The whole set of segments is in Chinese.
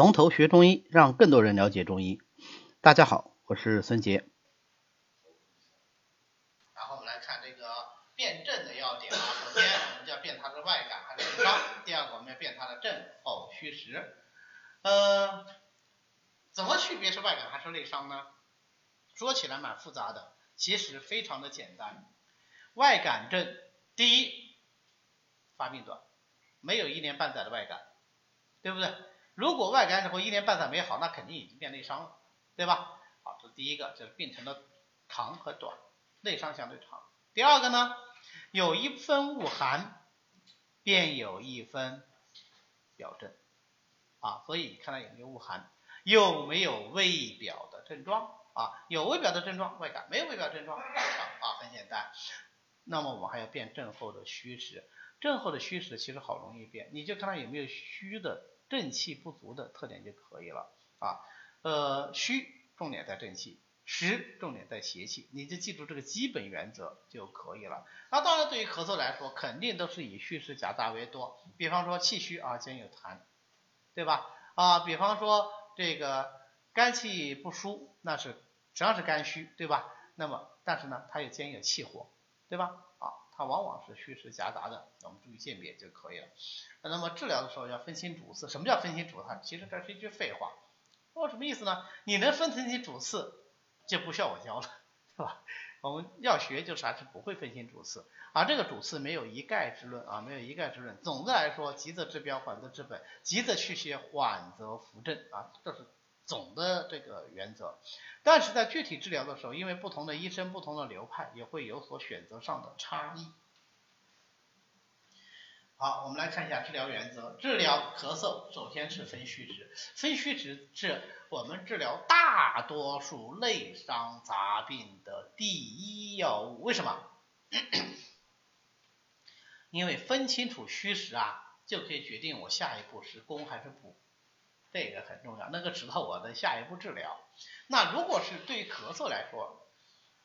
从头学中医，让更多人了解中医。大家好，我是孙杰。然后我们来看这个辨证的要点啊，首先我们就要辨它的外感还是内伤，第二个我们要辨它的症候虚实。呃，怎么区别是外感还是内伤呢？说起来蛮复杂的，其实非常的简单。外感症，第一，发病短，没有一年半载的外感，对不对？如果外感之后一年半载没好，那肯定已经变内伤了，对吧？好，这是第一个，就是病程的长和短，内伤相对长。第二个呢，有一分恶寒，便有一分表症啊，所以你看它有没有恶寒，有没有微表的症状啊？有微表的症状，外感；没有微表症状，内伤啊，很简单。那么我们还要辨症后的虚实，症后的虚实其实好容易辨，你就看它有没有虚的。正气不足的特点就可以了啊，呃，虚重点在正气，实重点在邪气，你就记住这个基本原则就可以了。那当然，对于咳嗽来说，肯定都是以虚实夹杂为多。比方说气虚啊，兼有痰，对吧？啊，比方说这个肝气不舒，那是实际上是肝虚，对吧？那么但是呢，它又兼有气火，对吧？它往往是虚实夹杂的，我们注意鉴别就可以了。那么治疗的时候要分清主次，什么叫分清主次？其实这是一句废话，哦什么意思呢？你能分清主次，就不需要我教了，对吧？我们要学就是还是不会分清主次，而这个主次没有一概之论啊，没有一概之论。总的来说，急则治标，缓则治本，急则去邪，缓则扶正啊，这是总的这个原则。但是在具体治疗的时候，因为不同的医生、不同的流派，也会有所选择上的差异。好，我们来看一下治疗原则。治疗咳嗽，首先是分虚实。分虚实是我们治疗大多数内伤杂病的第一要务。为什么？因为分清楚虚实啊，就可以决定我下一步是攻还是补。这个很重要，能够指导我的下一步治疗。那如果是对于咳嗽来说，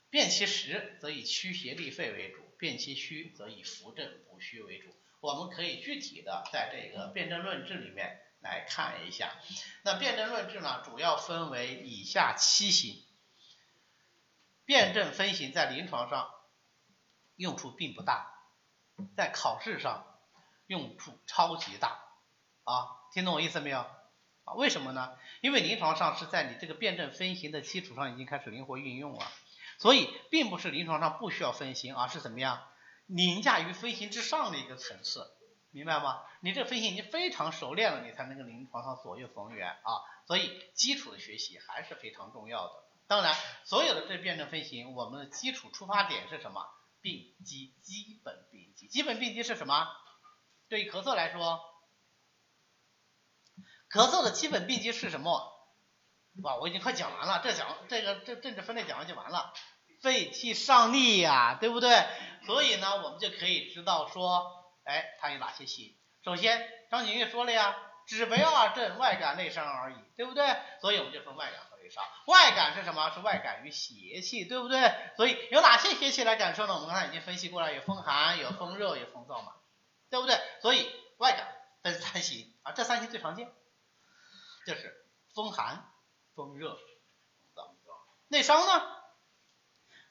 辨其实则以驱邪利肺为主，辨其虚则以扶正补虚为主。我们可以具体的在这个辨证论治里面来看一下。那辨证论治呢，主要分为以下七型。辨证分型在临床上用处并不大，在考试上用处超级大啊，听懂我意思没有？啊，为什么呢？因为临床上是在你这个辩证分型的基础上已经开始灵活运用了，所以并不是临床上不需要分型，而是怎么样凌驾于分型之上的一个层次，明白吗？你这个分型已经非常熟练了，你才能够临床上左右逢源啊。所以基础的学习还是非常重要的。当然，所有的这辩证分型，我们的基础出发点是什么？病机，基本病机。基本病机是什么？对于咳嗽来说。咳嗽的基本病机是什么？哇，我已经快讲完了，这讲这个这政治分类讲完就完了。肺气上逆呀，对不对？所以呢，我们就可以知道说，哎，它有哪些型？首先，张景玉说了呀，只为二症，外感内伤而已，对不对？所以我们就说外感和内伤。外感是什么？是外感于邪气，对不对？所以有哪些邪气来感受呢？我们刚才已经分析过了，有风寒，有风热，有风燥嘛，对不对？所以外感分三型啊，这三型最常见。这是风寒、风热、燥。内伤呢？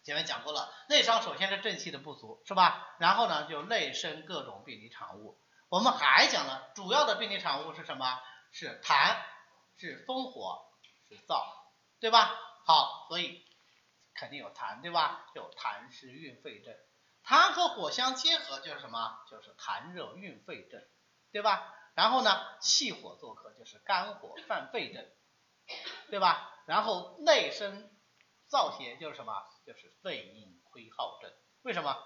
前面讲过了，内伤首先是正气的不足，是吧？然后呢，就内生各种病理产物。我们还讲了，主要的病理产物是什么？是痰，是风火，是燥，对吧？好，所以肯定有痰，对吧？有痰湿运肺症，痰和火相结合就是什么？就是痰热运肺症，对吧？然后呢，气火做客就是肝火犯肺症，对吧？然后内生燥邪就是什么？就是肺阴亏耗症。为什么？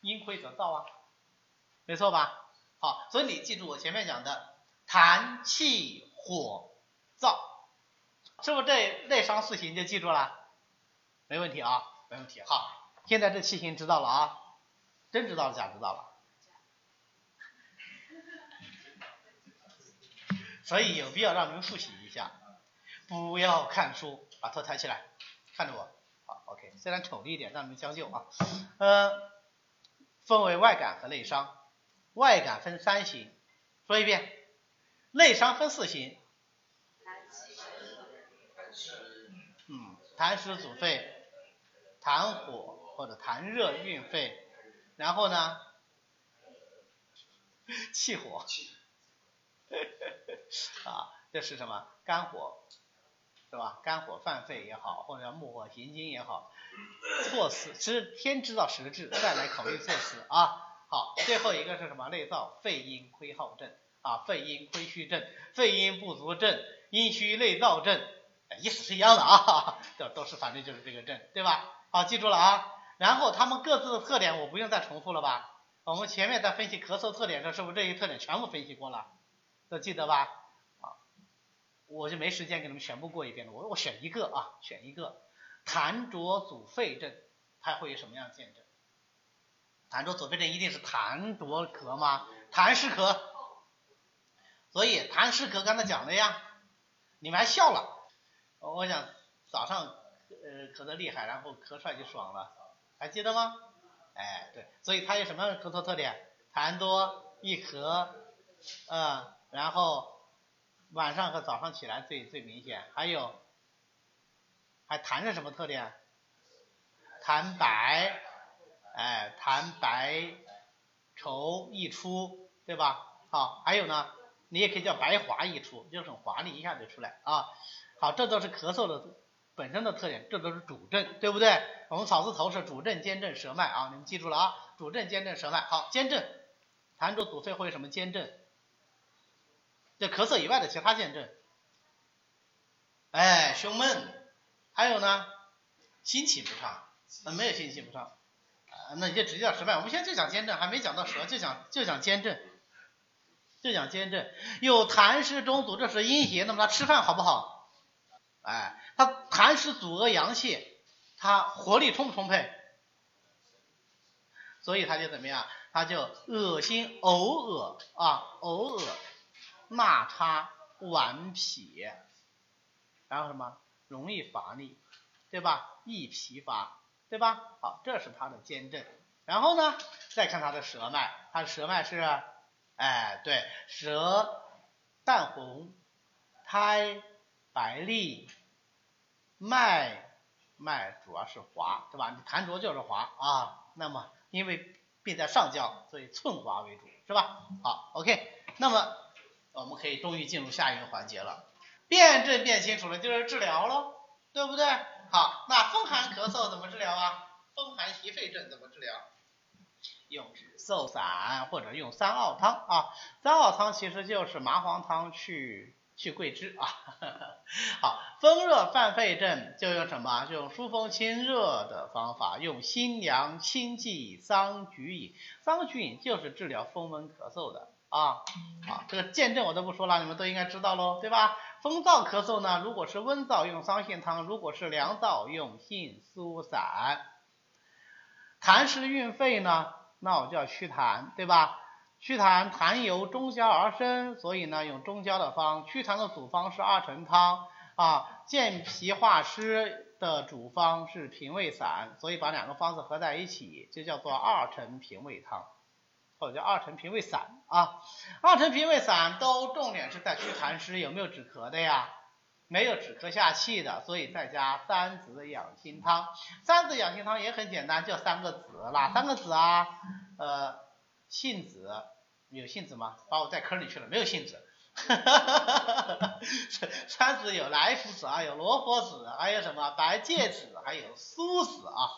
阴亏则燥啊，没错吧？好，所以你记住我前面讲的痰气火燥，是不是这内伤四型就记住了？没问题啊，没问题。好，现在这七型知道了啊，真知道了，假知道了？所以有必要让你们复习一下，不要看书，把头抬起来，看着我，好，OK，虽然丑了一点，让你们将就啊。呃，分为外感和内伤，外感分三型，说一遍，内伤分四型，嗯，痰湿阻肺，痰火或者痰热运肺，然后呢，气火，啊，这是什么？肝火，是吧？肝火犯肺也好，或者木火行经也好，措施知天知道实质，再来考虑措施啊。好，最后一个是什么？内燥肺阴亏耗症啊，肺阴亏虚症，肺阴不足症，阴虚内燥症，意思是一样的啊，都都是反正就是这个症，对吧？好，记住了啊。然后他们各自的特点我不用再重复了吧？我们前面在分析咳嗽特点的时候，这些特点全部分析过了？都记得吧？啊，我就没时间给你们全部过一遍了，我我选一个啊，选一个，痰浊阻肺症，它会有什么样的见证？痰浊阻肺症一定是痰浊咳吗？痰湿咳，所以痰湿咳刚才讲了呀，你们还笑了，我想早上呃咳得厉害，然后咳出来就爽了，还记得吗？哎对，所以它有什么样的咳嗽特点？痰多易咳，嗯，然后晚上和早上起来最最明显，还有还痰是什么特点？痰白。哎，痰白稠溢出，对吧？好，还有呢，你也可以叫白滑溢出，就是很滑腻，一下就出来啊。好，这都是咳嗽的本身的特点，这都是主症，对不对？我们草字头是主症兼症舌脉啊，你们记住了啊，主症兼症舌脉。好，兼症，痰浊阻肺会有什么兼症？这咳嗽以外的其他兼症，哎，胸闷，还有呢，心气不畅，没有心气不畅。那你就直接叫舌脉，我们现在就讲兼症，还没讲到舌，就讲就讲兼症，就讲兼症。有痰湿中阻，这是阴邪，那么他吃饭好不好？哎，他痰湿阻遏阳气，他活力充不充沛？所以他就怎么样？他就恶心呕恶啊，呕恶，纳差顽痞，然后什么？容易乏力，对吧？易疲乏。对吧？好，这是它的兼症。然后呢，再看它的舌脉，它的舌脉是，哎，对，舌淡红，苔白腻，脉脉主要是滑，对吧？你痰浊就是滑啊。那么因为病在上焦，所以寸滑为主，是吧？好，OK。那么我们可以终于进入下一个环节了，辨证辨清楚了，就是治疗喽，对不对？好，那风寒咳嗽怎么治疗啊？风寒袭肺症怎么治疗？用止嗽散或者用三奥汤啊。三奥汤其实就是麻黄汤去去桂枝啊。好，风热犯肺症就用什么？就用疏风清热的方法，用辛凉清剂桑菊饮。桑菊饮就是治疗风温咳嗽的啊。好，这个见证我都不说了，你们都应该知道喽，对吧？风燥咳嗽呢，如果是温燥用桑杏汤，如果是凉燥用杏苏散。痰湿运肺呢，那我就要祛痰，对吧？祛痰，痰由中焦而生，所以呢用中焦的方。祛痰的组方是二陈汤啊，健脾化湿的主方是平胃散，所以把两个方子合在一起就叫做二陈平胃汤。或者叫二陈平胃散啊，二陈平胃散都重点是在祛痰湿，有没有止咳的呀？没有止咳下气的，所以再加三子养心汤。三子养心汤也很简单，就三个子，哪三个子啊？呃，杏子，有杏子吗？把我带坑里去了，没有杏子。哈哈哈哈哈。三子有莱菔子啊，有罗佛子，还有什么白芥子，还有苏子啊。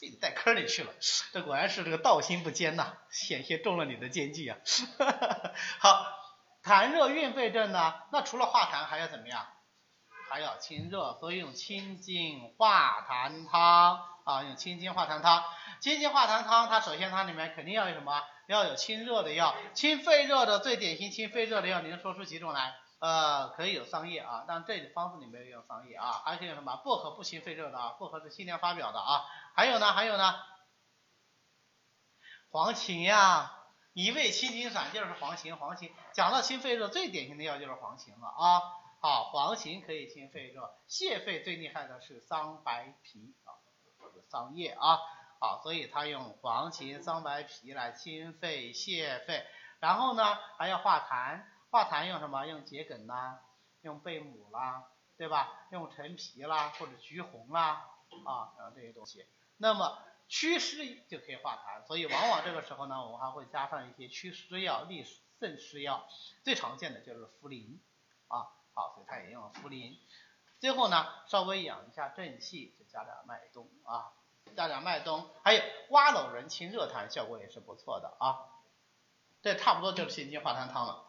被你带坑里去了，这果然是这个道心不坚呐，险些中了你的奸计啊！好，痰热运肺症呢，那除了化痰还要怎么样？还要清热，所以用清津化痰汤啊，用清津化痰汤。清津化痰汤，它首先它里面肯定要有什么？要有清热的药，清肺热的最典型清肺热的药，你能说出几种来？呃，可以有桑叶啊，但这里方子里没有用桑叶啊，还可以有什么？薄荷不清肺热的啊，薄荷是新年发表的啊。还有呢，还有呢，黄芩呀，一味清津散就是黄芩，黄芩讲到清肺热最典型的药就是黄芩了啊。好，黄芩可以清肺热，泻肺最厉害的是桑白皮啊，桑叶啊。好，所以他用黄芩、桑白皮来清肺泻肺，然后呢还要化痰。化痰用什么？用桔梗啦，用贝母啦，对吧？用陈皮啦或者橘红啦啊，然后这些东西，那么祛湿就可以化痰，所以往往这个时候呢，我们还会加上一些祛湿药、利渗湿药，最常见的就是茯苓啊，好，所以它也用了茯苓。最后呢，稍微养一下正气，就加点麦冬啊，加点麦冬，还有瓜蒌仁清热痰，效果也是不错的啊。这差不多就是心经化痰汤了，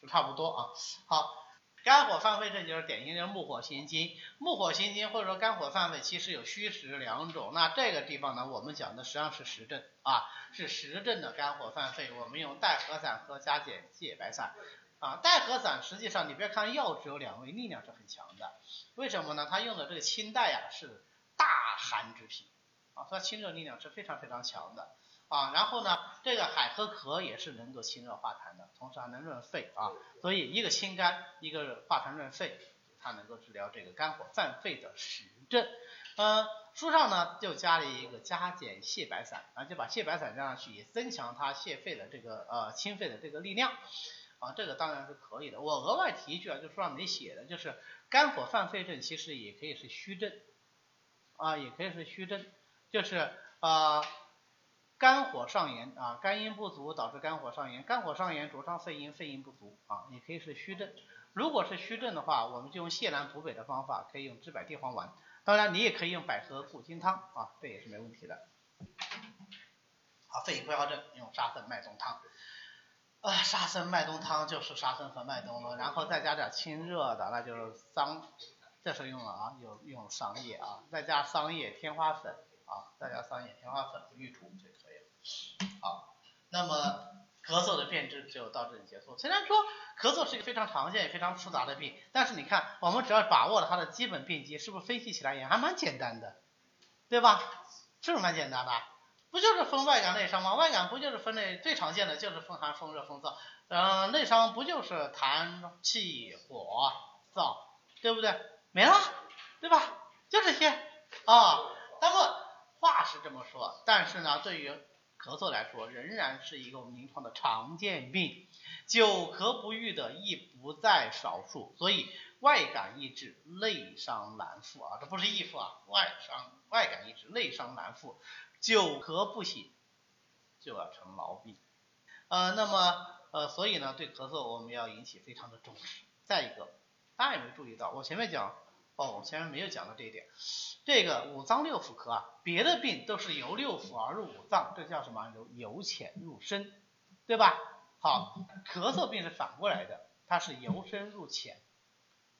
就差不多啊。好。肝火犯肺症就是典型的木火心经，木火心经或者说肝火犯肺，其实有虚实两种。那这个地方呢，我们讲的实际上是实症啊，是实症的肝火犯肺，我们用带核散和加减泻白散啊。带核散实际上你别看药只有两味，力量是很强的。为什么呢？它用的这个清代啊是大寒之品啊，它清热力量是非常非常强的。啊，然后呢，这个海河壳也是能够清热化痰的，同时还能润肺啊，所以一个清肝，一个化痰润肺，它能够治疗这个肝火犯肺的实症。嗯，书上呢就加了一个加减泻白散啊，就把泻白散加上去，也增强它泻肺的这个呃清肺的这个力量啊，这个当然是可以的。我额外提一句啊，就书上没写的，就是肝火犯肺症其实也可以是虚症啊，也可以是虚症，就是呃。肝火上炎啊，肝阴不足导致肝火上炎，肝火上炎灼伤肺阴，肺阴不足啊，也可以是虚症。如果是虚症的话，我们就用泻南补北的方法，可以用知柏地黄丸。当然，你也可以用百合固金汤啊，这也是没问题的。好，肺阴溃疡症用沙参麦冬汤啊，沙参麦冬汤就是沙参和麦冬了，然后再加点清热的，那就是桑，这时候用了啊，有用桑叶啊，再加桑叶、天花粉啊，再加桑叶、天花粉、玉竹这个。好，那么咳嗽的辨证就到这里结束。虽然说咳嗽是一个非常常见也非常复杂的病，但是你看，我们只要把握了它的基本病机，是不是分析起来也还蛮简单的，对吧？是不是蛮简单的？不就是分外感内伤吗？外感不就是分类最常见的就是风寒、风热、风燥，嗯，内伤不就是痰、气、火、燥，对不对？没了，对吧？就这些啊。这么说，但是呢，对于咳嗽来说，仍然是一个我们临床的常见病，久咳不愈的亦不在少数。所以外感易治，内伤难复啊，这不是易复啊，外伤外感易治，内伤难复，久咳不醒就要成毛病。呃，那么呃，所以呢，对咳嗽我们要引起非常的重视。再一个，大家有没有注意到，我前面讲。哦，我前面没有讲到这一点，这个五脏六腑咳啊，别的病都是由六腑而入五脏，这叫什么？由由浅入深，对吧？好，咳嗽病是反过来的，它是由深入浅，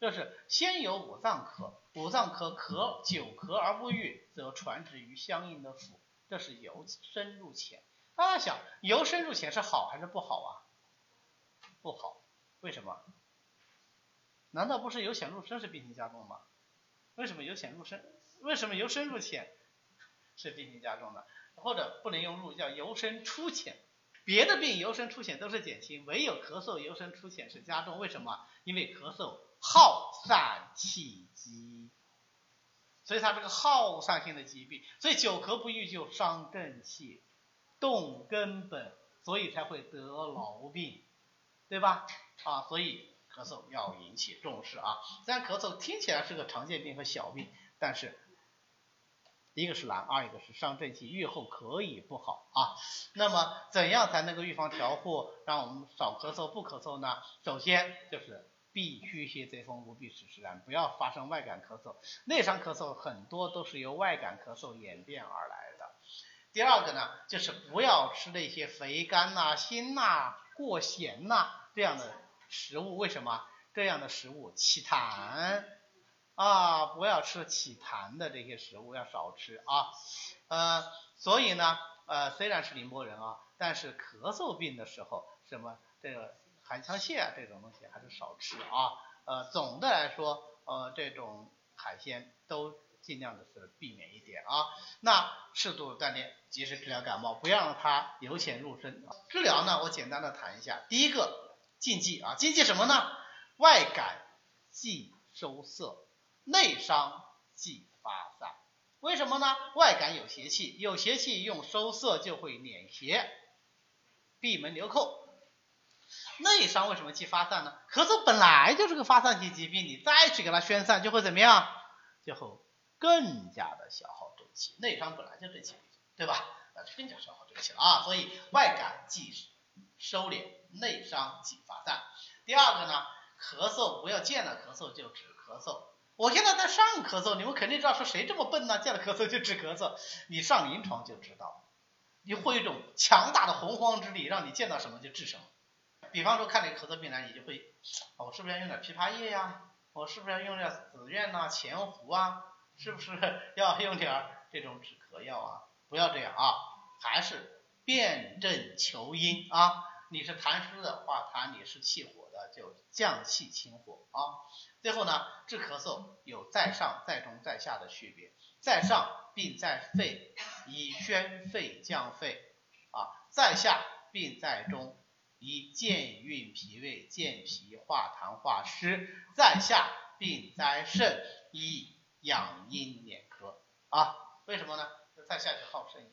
就是先由五脏咳，五脏咳咳久咳而不愈，则传之于相应的腑，这是由深入浅。大家想，由深入浅是好还是不好啊？不好，为什么？难道不是由浅入深是病情加重吗？为什么由浅入深？为什么由深入浅是病情加重的？或者不能用入，叫由深出浅。别的病由深出浅都是减轻，唯有咳嗽由深出浅是加重。为什么？因为咳嗽耗散气机，所以它是个耗散性的疾病。所以久咳不愈就伤正气，动根本，所以才会得痨病，对吧？啊，所以。咳嗽要引起重视啊！虽然咳嗽听起来是个常见病和小病，但是一个是难，二一个是伤正气，愈后可以不好啊。那么怎样才能够预防调护，让我们少咳嗽不咳嗽呢？首先就是必虚邪贼风，无必使实然，不要发生外感咳嗽。内伤咳嗽很多都是由外感咳嗽演变而来的。第二个呢，就是不要吃那些肥甘呐、辛呐、过咸呐这样的。食物为什么这样的食物起痰啊？不要吃起痰的这些食物，要少吃啊。呃，所以呢，呃，虽然是宁波人啊，但是咳嗽病的时候，什么这个寒枪蟹啊这种东西还是少吃啊。呃，总的来说，呃，这种海鲜都尽量的是避免一点啊。那适度的锻炼，及时治疗感冒，不要让它由浅入深。治疗呢，我简单的谈一下，第一个。禁忌啊，禁忌什么呢？外感忌收涩，内伤忌发散。为什么呢？外感有邪气，有邪气用收涩就会敛邪，闭门留寇。内伤为什么忌发散呢？咳嗽本来就是个发散性疾病，你再去给它宣散，就会怎么样？就会更加的消耗正气。内伤本来就正气，对吧？那就更加消耗正气了啊。所以外感忌收敛，内伤即发散。第二个呢，咳嗽不要见了咳嗽就止咳嗽。我现在在上咳嗽，你们肯定知道说谁这么笨呢？见了咳嗽就止咳嗽，你上临床就知道，你会一种强大的洪荒之力，让你见到什么就治什么。比方说看你咳嗽病来，你就会，我是不是要用点枇杷叶呀？我是不是要用点紫苑呐、前胡啊？是不是 要用点这种止咳药啊？不要这样啊，还是辨证求因啊。你是痰湿的话，痰你是气火的，就降气清火啊。最后呢，治咳嗽有在上、在中、在下的区别。在上病在肺，以宣肺降肺啊；在下病在中，以健运脾胃，健脾化痰化湿；在下病在肾，以养阴敛咳啊。为什么呢？在下就好肾好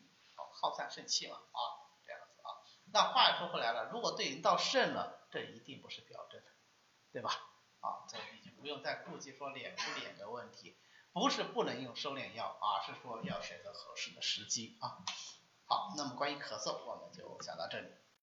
耗散肾气嘛啊。这样子啊那话又说回来了，如果对应到肾了，这一定不是表症，对吧？啊，这已经不用再顾及说敛不敛的问题，不是不能用收敛药而，是说要选择合适的时机啊。好，那么关于咳嗽，我们就讲到这里。